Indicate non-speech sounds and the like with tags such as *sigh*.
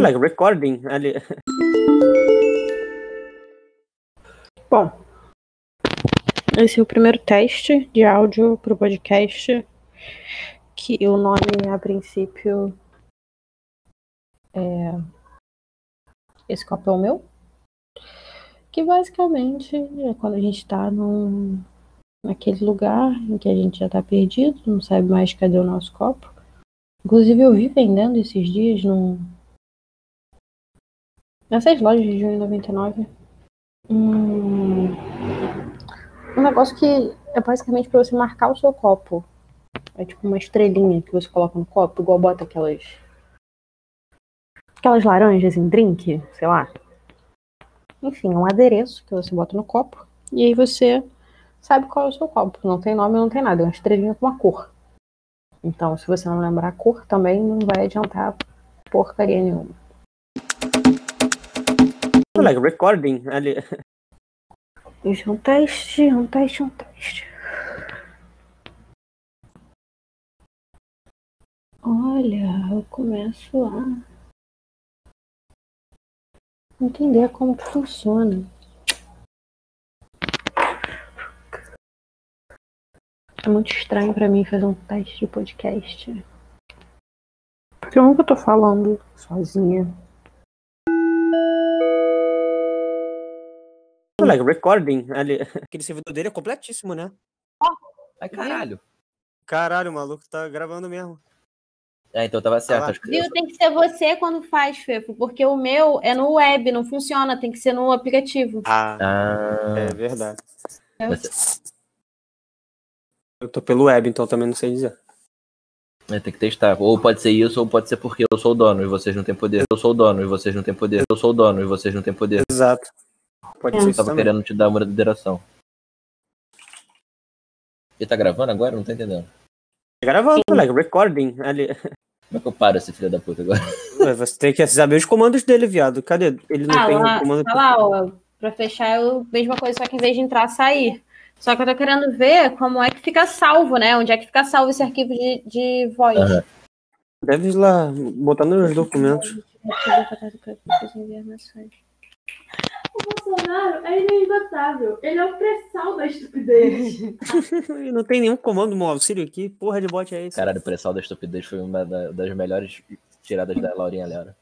like recording ali. Bom, esse é o primeiro teste de áudio para o podcast, que o nome, a princípio, é Esse Copo é o Meu, que basicamente é quando a gente está num, naquele lugar em que a gente já está perdido, não sabe mais cadê o nosso copo. Inclusive eu vi vendendo esses dias num, nessas lojas de junho 99 um, um negócio que é basicamente para você marcar o seu copo. É tipo uma estrelinha que você coloca no copo, igual bota aquelas. Aquelas laranjas em drink, sei lá. Enfim, é um adereço que você bota no copo. E aí você sabe qual é o seu copo. Não tem nome, não tem nada. É uma estrelinha com uma cor. Então, se você não lembrar a cor, também não vai adiantar porcaria nenhuma. Like recording ali. Isso é um teste, um teste, um teste. Olha, eu começo a entender como que funciona. É muito estranho pra mim fazer um teste de podcast. Porque eu nunca tô falando sozinha. Like recording ali. *laughs* Aquele servidor dele é completíssimo, né? Ai, caralho. Caralho, o maluco tá gravando mesmo. É, então tava certo. Ah acho que- Viu? Tem que ser você quando faz, Fefo, porque o meu é no web, não funciona, tem que ser no aplicativo. Ah, Ah, é verdade. você- Eu tô pelo web, então também não sei dizer. é, tem que testar. Ou pode ser isso, ou pode ser porque eu sou o dono e vocês não têm poder. Eu sou o dono e vocês não têm poder. Eu sou o dono e vocês não têm poder. Exato. Pode É. ser Eu tava também. querendo te dar uma moderação. Ele tá gravando agora? Não tô entendendo. Tá Gravando, like recording ali. Como é que eu paro esse filho da puta agora? *laughs* Ué, Você tem que saber os comandos dele, viado. Cadê? Ele não Ah, tem lá, um comando. tá lá, ó, pra fechar é a mesma coisa, só que em vez de entrar, sair. Só que eu tô querendo ver como é que fica salvo, né? Onde é que fica salvo esse arquivo de, de voz. Aham. Deve ir lá botar nos documentos. O Bolsonaro é inesgotável. Ele é o pré-sal da estupidez. *laughs* Não tem nenhum comando no auxílio aqui. Porra de bot é esse? Caralho, o pressal da estupidez foi uma da- das melhores tiradas da Laurinha Lera.